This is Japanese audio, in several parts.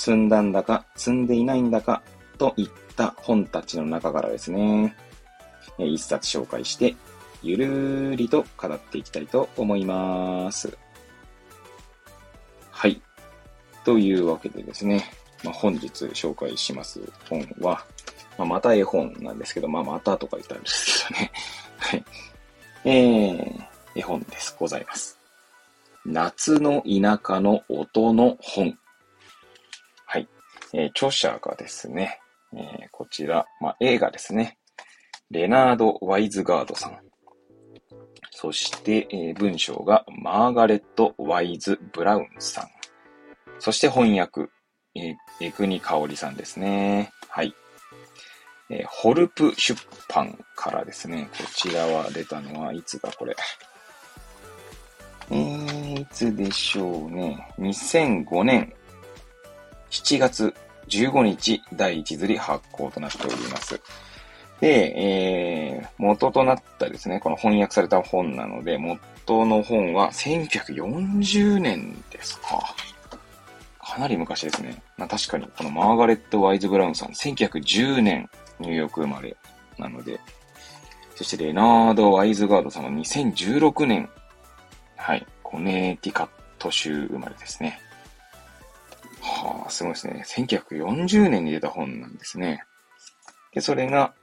積んだんだか積んでいないんだかといった本たちの中からですね、一冊紹介して、ゆるーりと語っていきたいと思います。はい。というわけでですね、まあ、本日紹介します本は、まあ、また絵本なんですけど、まあ、またとか言ったんですけどね。はい。えー、絵本です。ございます。夏の田舎の音の本。えー、著者がですね、えー、こちら、まあ、映画ですね。レナード・ワイズガードさん。そして、えー、文章がマーガレット・ワイズ・ブラウンさん。そして翻訳、えー、エクニカオリさんですね。はい。えー、ホルプ出版からですね、こちらは出たのはいつだこれ。えー、いつでしょうね。2005年7月15日第1釣り発行となっております。で、えー、元となったですね、この翻訳された本なので、元の本は1940年ですか。かなり昔ですね。まあ、確かに、このマーガレット・ワイズ・ブラウンさん、1910年ニューヨーク生まれなので、そしてレナード・ワイズガードさんは2016年はい。コネティカット州生まれですね。はあ、すごいですね。1940年に出た本なんですね。で、それが、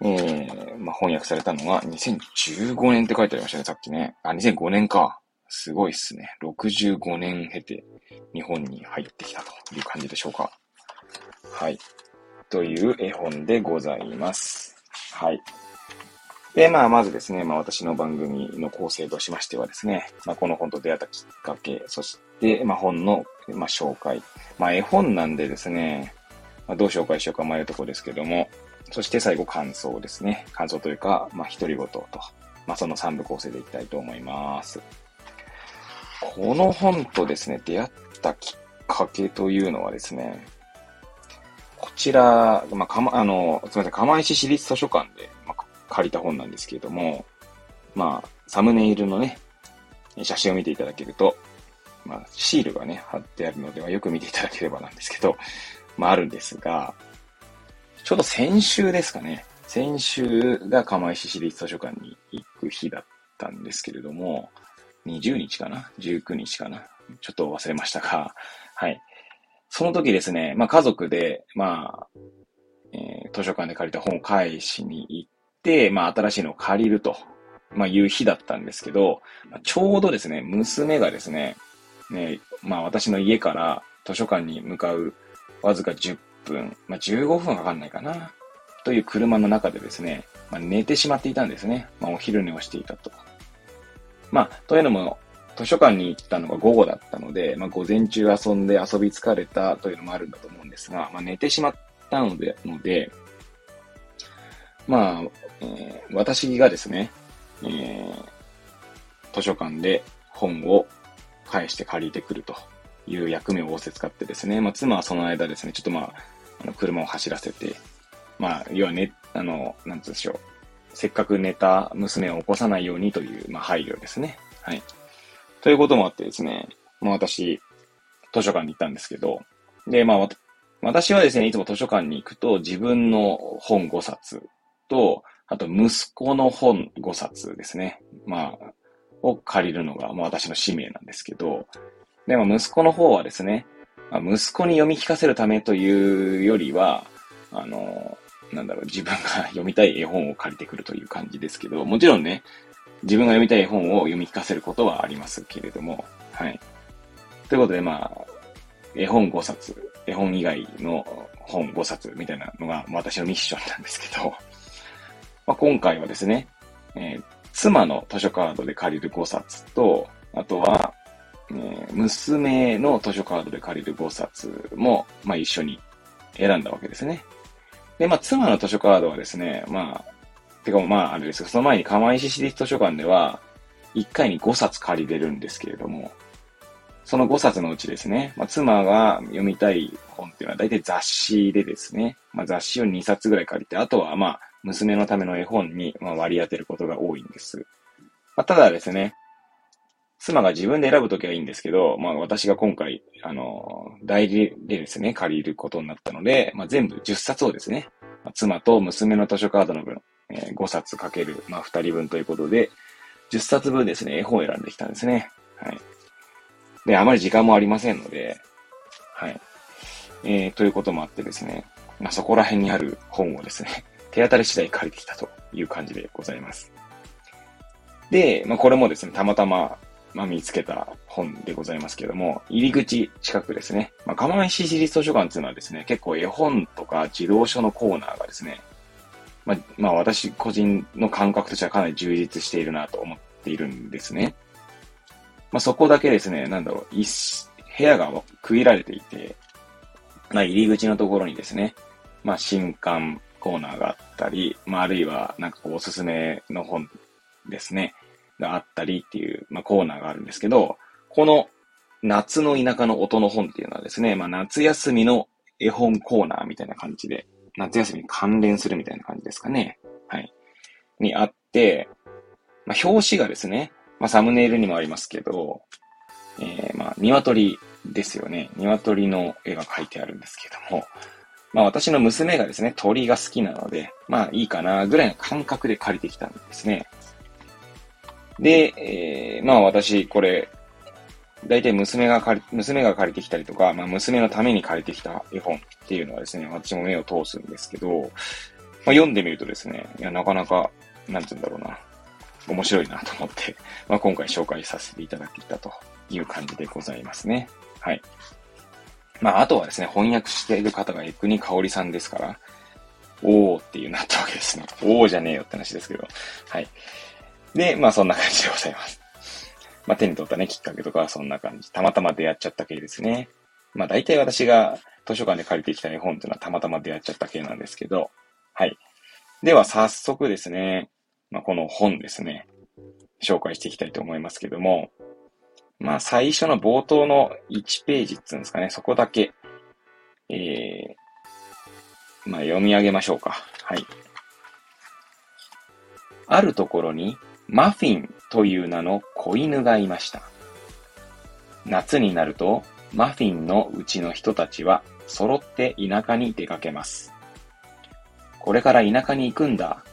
えー、まあ、翻訳されたのが2015年って書いてありましたね、さっきね。あ、2005年か。すごいっすね。65年経て日本に入ってきたという感じでしょうか。はい。という絵本でございます。はい。で、まあ、まずですね、まあ、私の番組の構成としましてはですね、まあ、この本と出会ったきっかけ、そして、まあ、本の、まあ、紹介。まあ、絵本なんでですね、まあ、どう紹介しようか迷うとこですけども、そして最後感想ですね。感想というか、まあ、独り言と、まあ、その3部構成でいきたいと思います。この本とですね、出会ったきっかけというのはですね、こちら、まあ、かま、あの、すみません、釜石市立図書館で、借りた本なんですけれども、まあ、サムネイルのね、写真を見ていただけると、まあ、シールがね、貼ってあるのではよく見ていただければなんですけど、まあ、あるんですが、ちょうど先週ですかね。先週が釜石市立図書館に行く日だったんですけれども、20日かな ?19 日かな？ちょっと忘れましたが、はい。その時ですね、まあ家族で、まあ、えー、図書館で借りた本を返しに行っ、まあ、新しいのを借りると、まあ、いう日だったんですけど、ちょうどですね、娘がですね、ね、まあ、私の家から図書館に向かうわずか10分、まあ、15分かかんないかな、という車の中でですね、まあ、寝てしまっていたんですね。まあ、お昼寝をしていたと。まあ、というのも、図書館に行ったのが午後だったので、まあ、午前中遊んで遊び疲れたというのもあるんだと思うんですが、まあ、寝てしまったので、ので、まあ、えー、私がですね、えー、図書館で本を返して借りてくるという役目を仰せ使ってですね、まあ、妻はその間ですね、ちょっとまあ、あの車を走らせて、まあ、要はね、あの、なんつうんでしょう。せっかく寝た娘を起こさないようにという、まあ、配慮ですね。はい。ということもあってですね、まあ、私、図書館に行ったんですけど、で、まあ、私はですね、いつも図書館に行くと自分の本5冊と、あと息子の本5冊ですね。まあ、を借りるのが、まあ私の使命なんですけど、でも息子の方はですね、まあ、息子に読み聞かせるためというよりは、あの、なんだろう、自分が読みたい絵本を借りてくるという感じですけど、もちろんね、自分が読みたい絵本を読み聞かせることはありますけれども、はい。ということで、まあ、絵本5冊、絵本以外の本5冊みたいなのが私のミッションなんですけど、まあ、今回はですね、えー、妻の図書カードで借りる5冊と、あとは、えー、娘の図書カードで借りる5冊も、まあ、一緒に選んだわけですね。で、まあ、妻の図書カードはですね、まあ、てかまあ、あれですその前に釜石市立図書館では、1回に5冊借りれるんですけれども、その5冊のうちですね、まあ、妻が読みたい本っていうのは大体雑誌でですね、まあ、雑誌を2冊ぐらい借りて、あとはまあ、娘のための絵本にま割り当てることが多いんです。まあ、ただですね、妻が自分で選ぶときはいいんですけど、まあ私が今回、あの、代理でですね、借りることになったので、まあ全部10冊をですね、まあ、妻と娘の図書カードの分、えー、5冊かける、まあ2人分ということで、10冊分ですね、絵本を選んできたんですね。はい。で、あまり時間もありませんので、はい。えー、ということもあってですね、まあそこら辺にある本をですね、手当たり次第借りてきたという感じでございます。で、まあこれもですね、たまたままあ、見つけた本でございますけども、入り口近くですね。まあ、釜石市立図書館っていうのはですね、結構絵本とか児童書のコーナーがですね、まあ、まあ、私個人の感覚としてはかなり充実しているなと思っているんですね。まあ、そこだけですね、なんだろう、一、部屋が区切られていて、まあ、入り口のところにですね、まあ、新刊コーナーがあったり、まあ、あるいは、なんか、おすすめの本ですね。があったりっていう、まあ、コーナーがあるんですけど、この夏の田舎の音の本っていうのはですね、まあ、夏休みの絵本コーナーみたいな感じで、夏休みに関連するみたいな感じですかね。はい。にあって、まあ、表紙がですね、まあ、サムネイルにもありますけど、えー、まあ、鶏ですよね。鶏の絵が描いてあるんですけども、まあ私の娘がですね、鳥が好きなので、まあいいかなぐらいの感覚で借りてきたんですね。で、えー、まあ私、これ、大体娘が借り、娘が借りてきたりとか、まあ娘のために借りてきた絵本っていうのはですね、私も目を通すんですけど、まあ読んでみるとですね、いや、なかなか、なんつうんだろうな、面白いなと思って、まあ今回紹介させていただいたという感じでございますね。はい。まああとはですね、翻訳している方がエクニカオリさんですから、おーっていうなったわけですね。おーじゃねえよって話ですけど。はい。で、まあそんな感じでございます。まあ手に取ったね、きっかけとかはそんな感じ。たまたま出会っちゃった系ですね。まあ大体私が図書館で借りてきた絵本っていうのはたまたま出会っちゃった系なんですけど、はい。では早速ですね、まあこの本ですね、紹介していきたいと思いますけども、まあ最初の冒頭の1ページっていうんですかね、そこだけ、えー、まあ読み上げましょうか。はい。あるところにマフィンという名の子犬がいました。夏になると、マフィンのうちの人たちは揃って田舎に出かけます。これから田舎に行くんだ、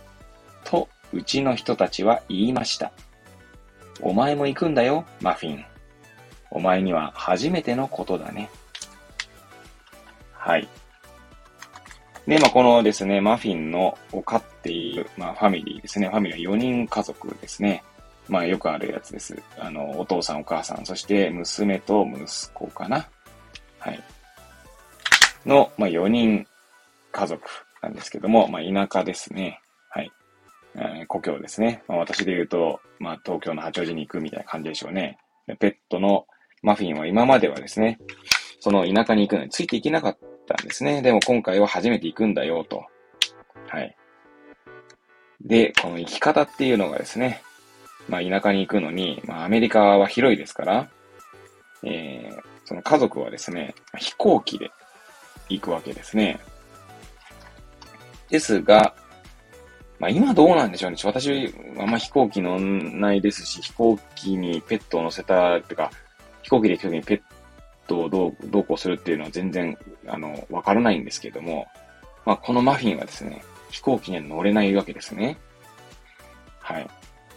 とうちの人たちは言いました。お前も行くんだよ、マフィン。お前には初めてのことだね。はい。で、まあ、このですね、マフィンのを飼っている、まあ、ファミリーですね。ファミリーは4人家族ですね。まあ、よくあるやつです。あの、お父さん、お母さん、そして娘と息子かな。はい。の、まあ、4人家族なんですけども、まあ、田舎ですね。はい。えー、故郷ですね。まあ、私で言うと、まあ、東京の八王子に行くみたいな感じでしょうね。ペットのマフィンは今まではですね、その田舎に行くのについていけなかったんですね。でも今回は初めて行くんだよ、と。はい。で、この生き方っていうのがですね、まあ田舎に行くのに、まあアメリカは広いですから、えー、その家族はですね、飛行機で行くわけですね。ですが、まあ今どうなんでしょうね。私、あんま飛行機乗んないですし、飛行機にペットを乗せた、ってか、飛行機で行くときにペットをどう、どうこうするっていうのは全然、あの、わからないんですけども、まあ、このマフィンはですね、飛行機には乗れないわけですね。はい。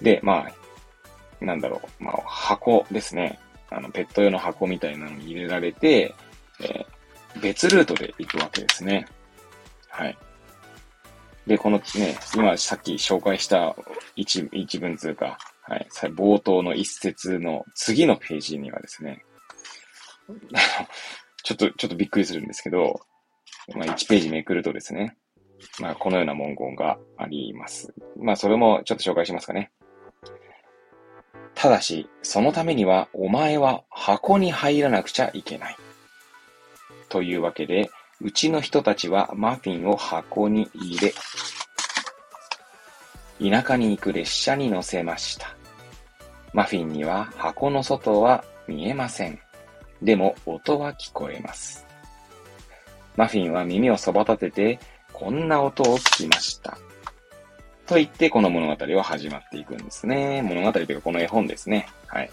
で、まあ、なんだろう、まあ、箱ですね。あの、ペット用の箱みたいなのに入れられて、えー、別ルートで行くわけですね。はい。で、このね、今さっき紹介した一一文通か、はい、冒頭の一節の次のページにはですね、ちょっと、ちょっとびっくりするんですけど、まあ、1ページめくるとですね、まあ、このような文言があります。まあ、それもちょっと紹介しますかね。ただし、そのためには、お前は箱に入らなくちゃいけない。というわけで、うちの人たちはマフィンを箱に入れ、田舎に行く列車に乗せました。マフィンには箱の外は見えません。でも音は聞こえます。マフィンは耳をそば立てて、こんな音を聞きました。と言って、この物語は始まっていくんですね。物語というか、この絵本ですね。はい。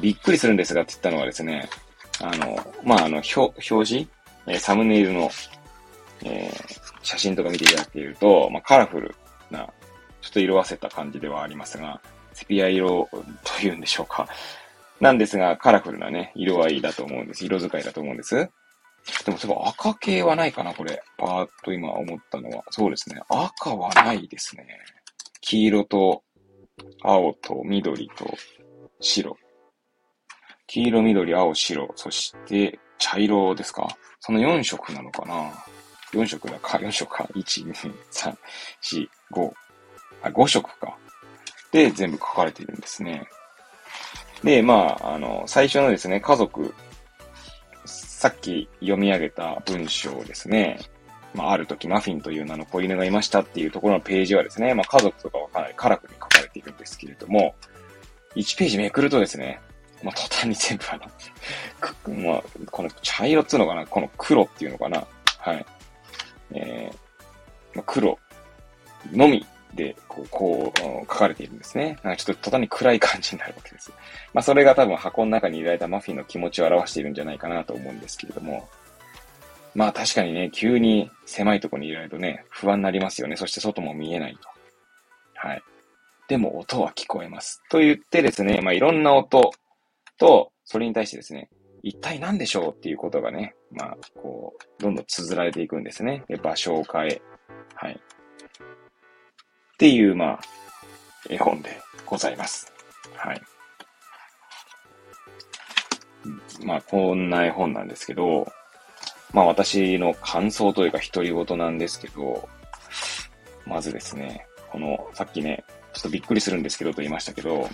びっくりするんですがって言ったのはですね、あの、まあ、あの、表、表示、えサムネイルの、えー、写真とか見ていただけると、まあ、カラフルな、ちょっと色あせた感じではありますが、セピア色というんでしょうか。なんですが、カラフルなね、色合いだと思うんです。色使いだと思うんです。でも、そう赤系はないかな、これ。パーッと今思ったのは。そうですね。赤はないですね。黄色と、青と緑と白。黄色、緑、青、白。そして、茶色ですかその4色なのかな ?4 色だか、4色か。1、2、3、4、5。あ、5色か。で、全部書かれているんですね。で、まあ、あの、最初のですね、家族、さっき読み上げた文章ですね。まあ、ある時マフィンという名の子犬がいましたっていうところのページはですね、まあ、家族とかはかなりカラフルに書かれているんですけれども、1ページめくるとですね、まあ、途端に全部あの、まあ、この茶色っつうのかな、この黒っていうのかな、はい。えー、ま、黒のみで、こう、こう、書かれているんですね。なんかちょっと途端に暗い感じになるわけです。まあ、それが多分箱の中に入れられたマフィンの気持ちを表しているんじゃないかなと思うんですけれども。まあ確かにね、急に狭いところに入れられるとね、不安になりますよね。そして外も見えないと。はい。でも音は聞こえます。と言ってですね、まあいろんな音と、それに対してですね、一体何でしょうっていうことがね、まあ、こう、どんどん綴られていくんですね。で場所を変え、はい。っていう、まあ、絵本でございます。はい。まあ、こんな絵本なんですけど、まあ私の感想というか独り言なんですけど、まずですね、この、さっきね、ちょっとびっくりするんですけどと言いましたけど、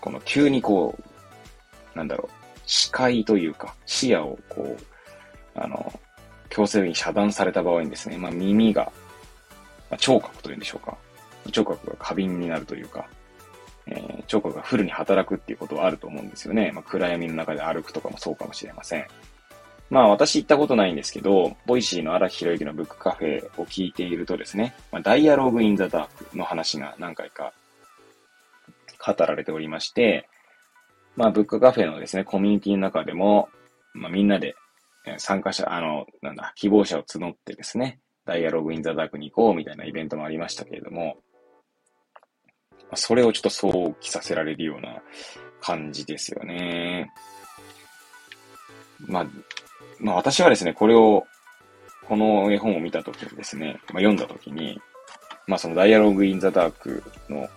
この急にこう、なんだろう、視界というか、視野をこう、あの、強制的に遮断された場合にですね、まあ耳が、まあ、聴覚というんでしょうか。聴覚が過敏になるというか、えー、聴覚がフルに働くっていうことはあると思うんですよね。まあ、暗闇の中で歩くとかもそうかもしれません。まあ私行ったことないんですけど、 Voicy の荒木博行のブックカフェを聞いているとですね、まあ、 Dialog in the Dark の話が何回か語られておりまして、まあブックカフェのですね、コミュニティの中でも、まあみんなで参加者、あの、なんだ、希望者を募ってですね、ダイアログインザダークに行こうみたいなイベントもありましたけれども、それをちょっと想起させられるような感じですよね。まあ、まあ私はですね、これを、この絵本を見たときにですね、まあ読んだときに、まあそのダイアログインザダークの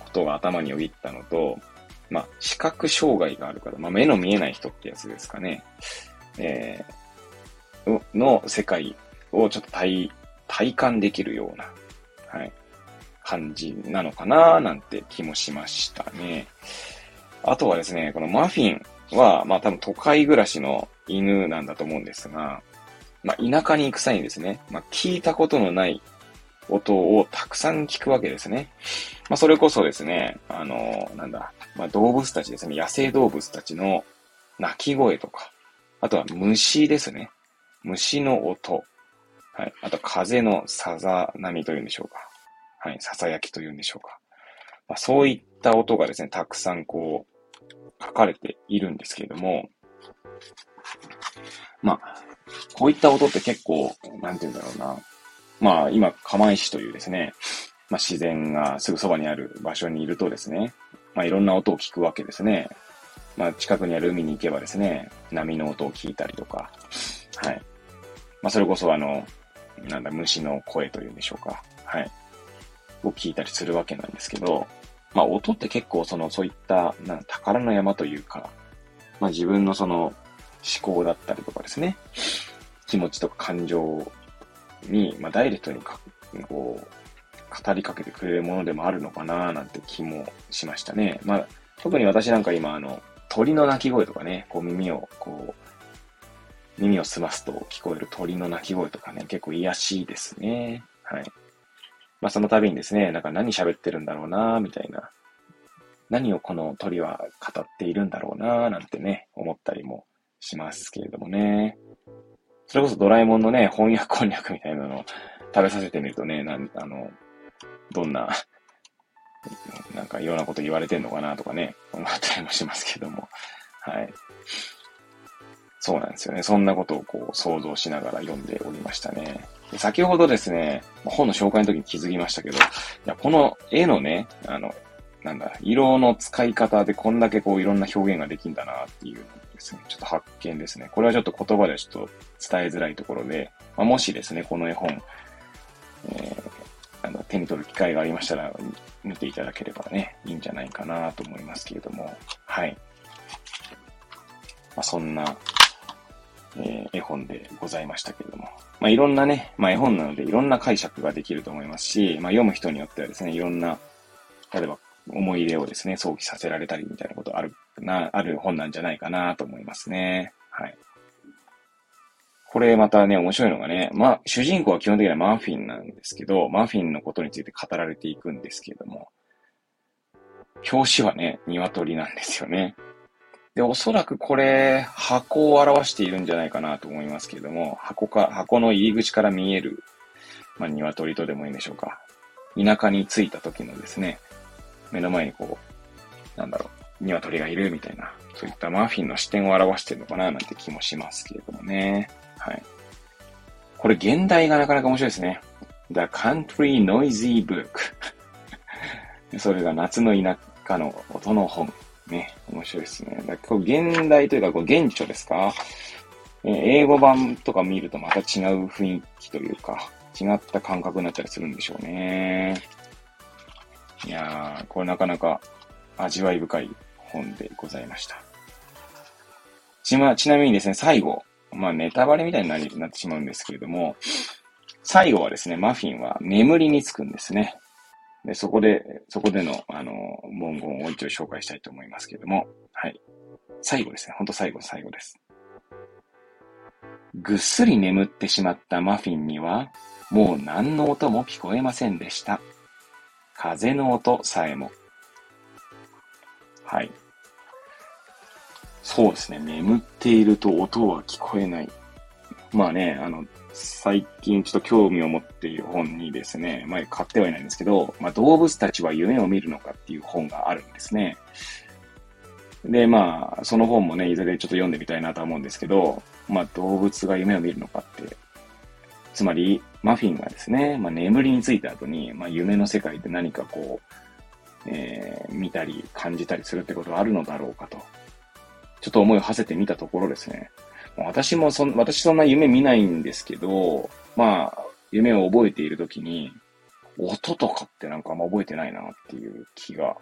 ことが頭によぎったのと、まあ視覚障害があるから、まあ目の見えない人ってやつですかね。えー、の世界をちょっと体、体感できるような、はい、感じなのかななんて気もしましたね。あとはですね、このマフィンは、まあ多分都会暮らしの犬なんだと思うんですが、まあ田舎に行く際にですね、まあ聞いたことのない音をたくさん聞くわけですね。まあそれこそですね、あの、なんだ、まあ動物たちですね、野生動物たちの鳴き声とか、あとは虫ですね。虫の音。はい。あと風のさざ波というんでしょうか。はい。ささやきというんでしょうか。まあ、そういった音がですね、たくさんこう、書かれているんですけれども、まあ、こういった音って結構、なんて言うんだろうな。まあ、今、釜石というですね、まあ、自然がすぐそばにある場所にいるとですね、まあ、いろんな音を聞くわけですね。まあ、近くにある海に行けばですね、波の音を聞いたりとか、はい。まあ、それこそあの、なんだ、虫の声というんでしょうか。はい。を聞いたりするわけなんですけど、まあ、音って結構その、そういった、なん宝の山というか、まあ、自分のその、思考だったりとかですね、気持ちとか感情に、まあ、ダイレクトに、こう、語りかけてくれるものでもあるのかななんて気もしましたね。まあ、特に私なんか今、あの、鳥の鳴き声とかね、こう耳を、こう、耳を澄ますと聞こえる鳥の鳴き声とかね、結構癒しいですね。はい。まあその度にですね、なんか何喋ってるんだろうなみたいな。何をこの鳥は語っているんだろうななんてね、思ったりもしますけれどもね。それこそドラえもんのね、翻訳こんにゃくみたいなのを食べさせてみるとね、なん、あの、どんな、なんかいろんなこと言われてんのかなとかね、思ったりもしますけども。はい。そうなんですよね。そんなことをこう想像しながら読んでおりましたね。で先ほどですね、本の紹介の時に気づきましたけど、いや、この絵のね、あの、なんだ、色の使い方でこんだけこういろんな表現ができんだなっていうですね、ちょっと発見ですね。これはちょっと言葉でちょっと伝えづらいところで、まあ、もしですね、この絵本、手に取る機会がありましたら、見ていただければね、いいんじゃないかなと思いますけれども、はい。まあ、そんな、えー、絵本でございましたけれども。まあ、いろんなね、まあ、絵本なのでいろんな解釈ができると思いますし、まあ、読む人によってはですね、いろんな、例えば思い入れをですね、想起させられたりみたいなことある、な、ある本なんじゃないかなと思いますね。はい。これまたね、面白いのがね、まあ、主人公は基本的にはマフィンなんですけど、マフィンのことについて語られていくんですけれども、表紙はね、鶏なんですよね。で、おそらくこれ、箱を表しているんじゃないかなと思いますけれども、箱か、箱の入り口から見える、まあ、鶏とでもいいんでしょうか。田舎に着いた時のですね、目の前にこう、なんだろう、鶏がいるみたいな、そういったマフィンの視点を表してるのかななんて気もしますけれどもね。はい。これ、現代がなかなか面白いですね。The Country Noisy Book それが夏の田舎の音の本。ね、面白いですね。だこ現代というか、こう現地ですか、え、英語版とか見るとまた違う雰囲気というか、違った感覚になったりするんでしょうね。いやー、これなかなか味わい深い本でございました。ちま、ちなみにですね、最後、まあネタバレみたいにななってしまうんですけれども、最後はですね、マフィンは眠りにつくんですね。で、そこで、そこでの、あの、文言を一応紹介したいと思いますけれども、はい。最後ですね。ほんと最後、最後です。ぐっすり眠ってしまったマフィンには、もう何の音も聞こえませんでした。風の音さえも。はい。そうですね。眠っていると音は聞こえない。まあね、あの、最近ちょっと興味を持っている本にですね、前買ってはいないんですけど、まあ、動物たちは夢を見るのかっていう本があるんですね。で、まあ、その本もね、いずれちょっと読んでみたいなと思うんですけど、まあ、動物が夢を見るのかって、つまり、マフィンがですね、まあ、眠りについた後に、まあ、夢の世界で何かこう、えー、見たり感じたりするってことはあるのだろうかと、ちょっと思いを馳せてみたところですね、私もそん、私そんな夢見ないんですけど、まあ、夢を覚えているときに、音とかってなんかあんま覚えてないなっていう気が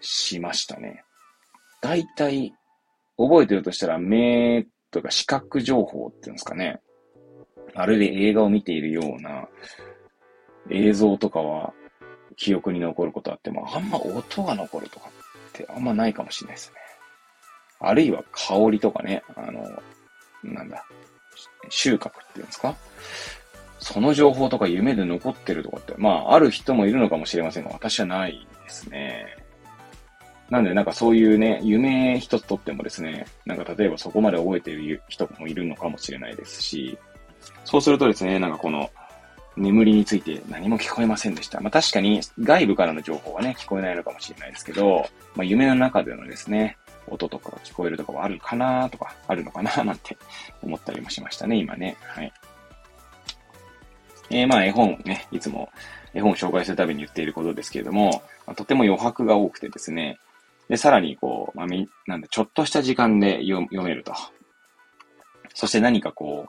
しましたね。大体、覚えてるとしたら、目とか視覚情報っていうんですかね。あるいは映画を見ているような映像とかは記憶に残ることあっても、あんま音が残るとかってあんまないかもしれないですね。あるいは香りとかね、あの、なんだ、収穫っていうんですか？その情報とか夢で残ってるとかって、まあ、ある人もいるのかもしれませんが、私はないですね。なんで、なんかそういうね、夢一つとってもですね、なんか例えばそこまで覚えてる人もいるのかもしれないですし、そうするとですね、なんかこの、眠りについて何も聞こえませんでした。まあ確かに外部からの情報はね、聞こえないのかもしれないですけど、まあ夢の中でのですね、音とかが聞こえるとかはあるかなとか、あるのかな なんて思ったりもしましたね、今ね。はい。えー、まあ絵本ね、いつも絵本を紹介するたびに言っていることですけれども、まあ、とても余白が多くてですね、で、さらにこう、まあ、み、なんだ、ちょっとした時間で読めると。そして何かこ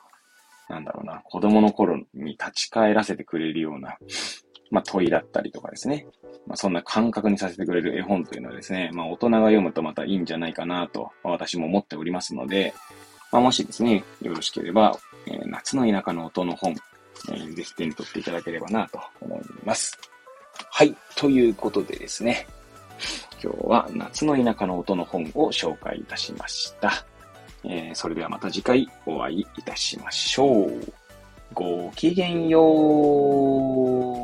う、なんだろうな、子供の頃に立ち返らせてくれるような、まあ、問いだったりとかですね。まあ、そんな感覚にさせてくれる絵本というのはですね、まあ、大人が読むとまたいいんじゃないかなと、私も思っておりますので、まあ、もしですね、よろしければ、えー、夏の田舎の音の本、えー、ぜひ手に取っていただければなと思います。はい。ということでですね、今日は夏の田舎の音の本を紹介いたしました。えー、それではまた次回お会いいたしましょう。ごきげんよう。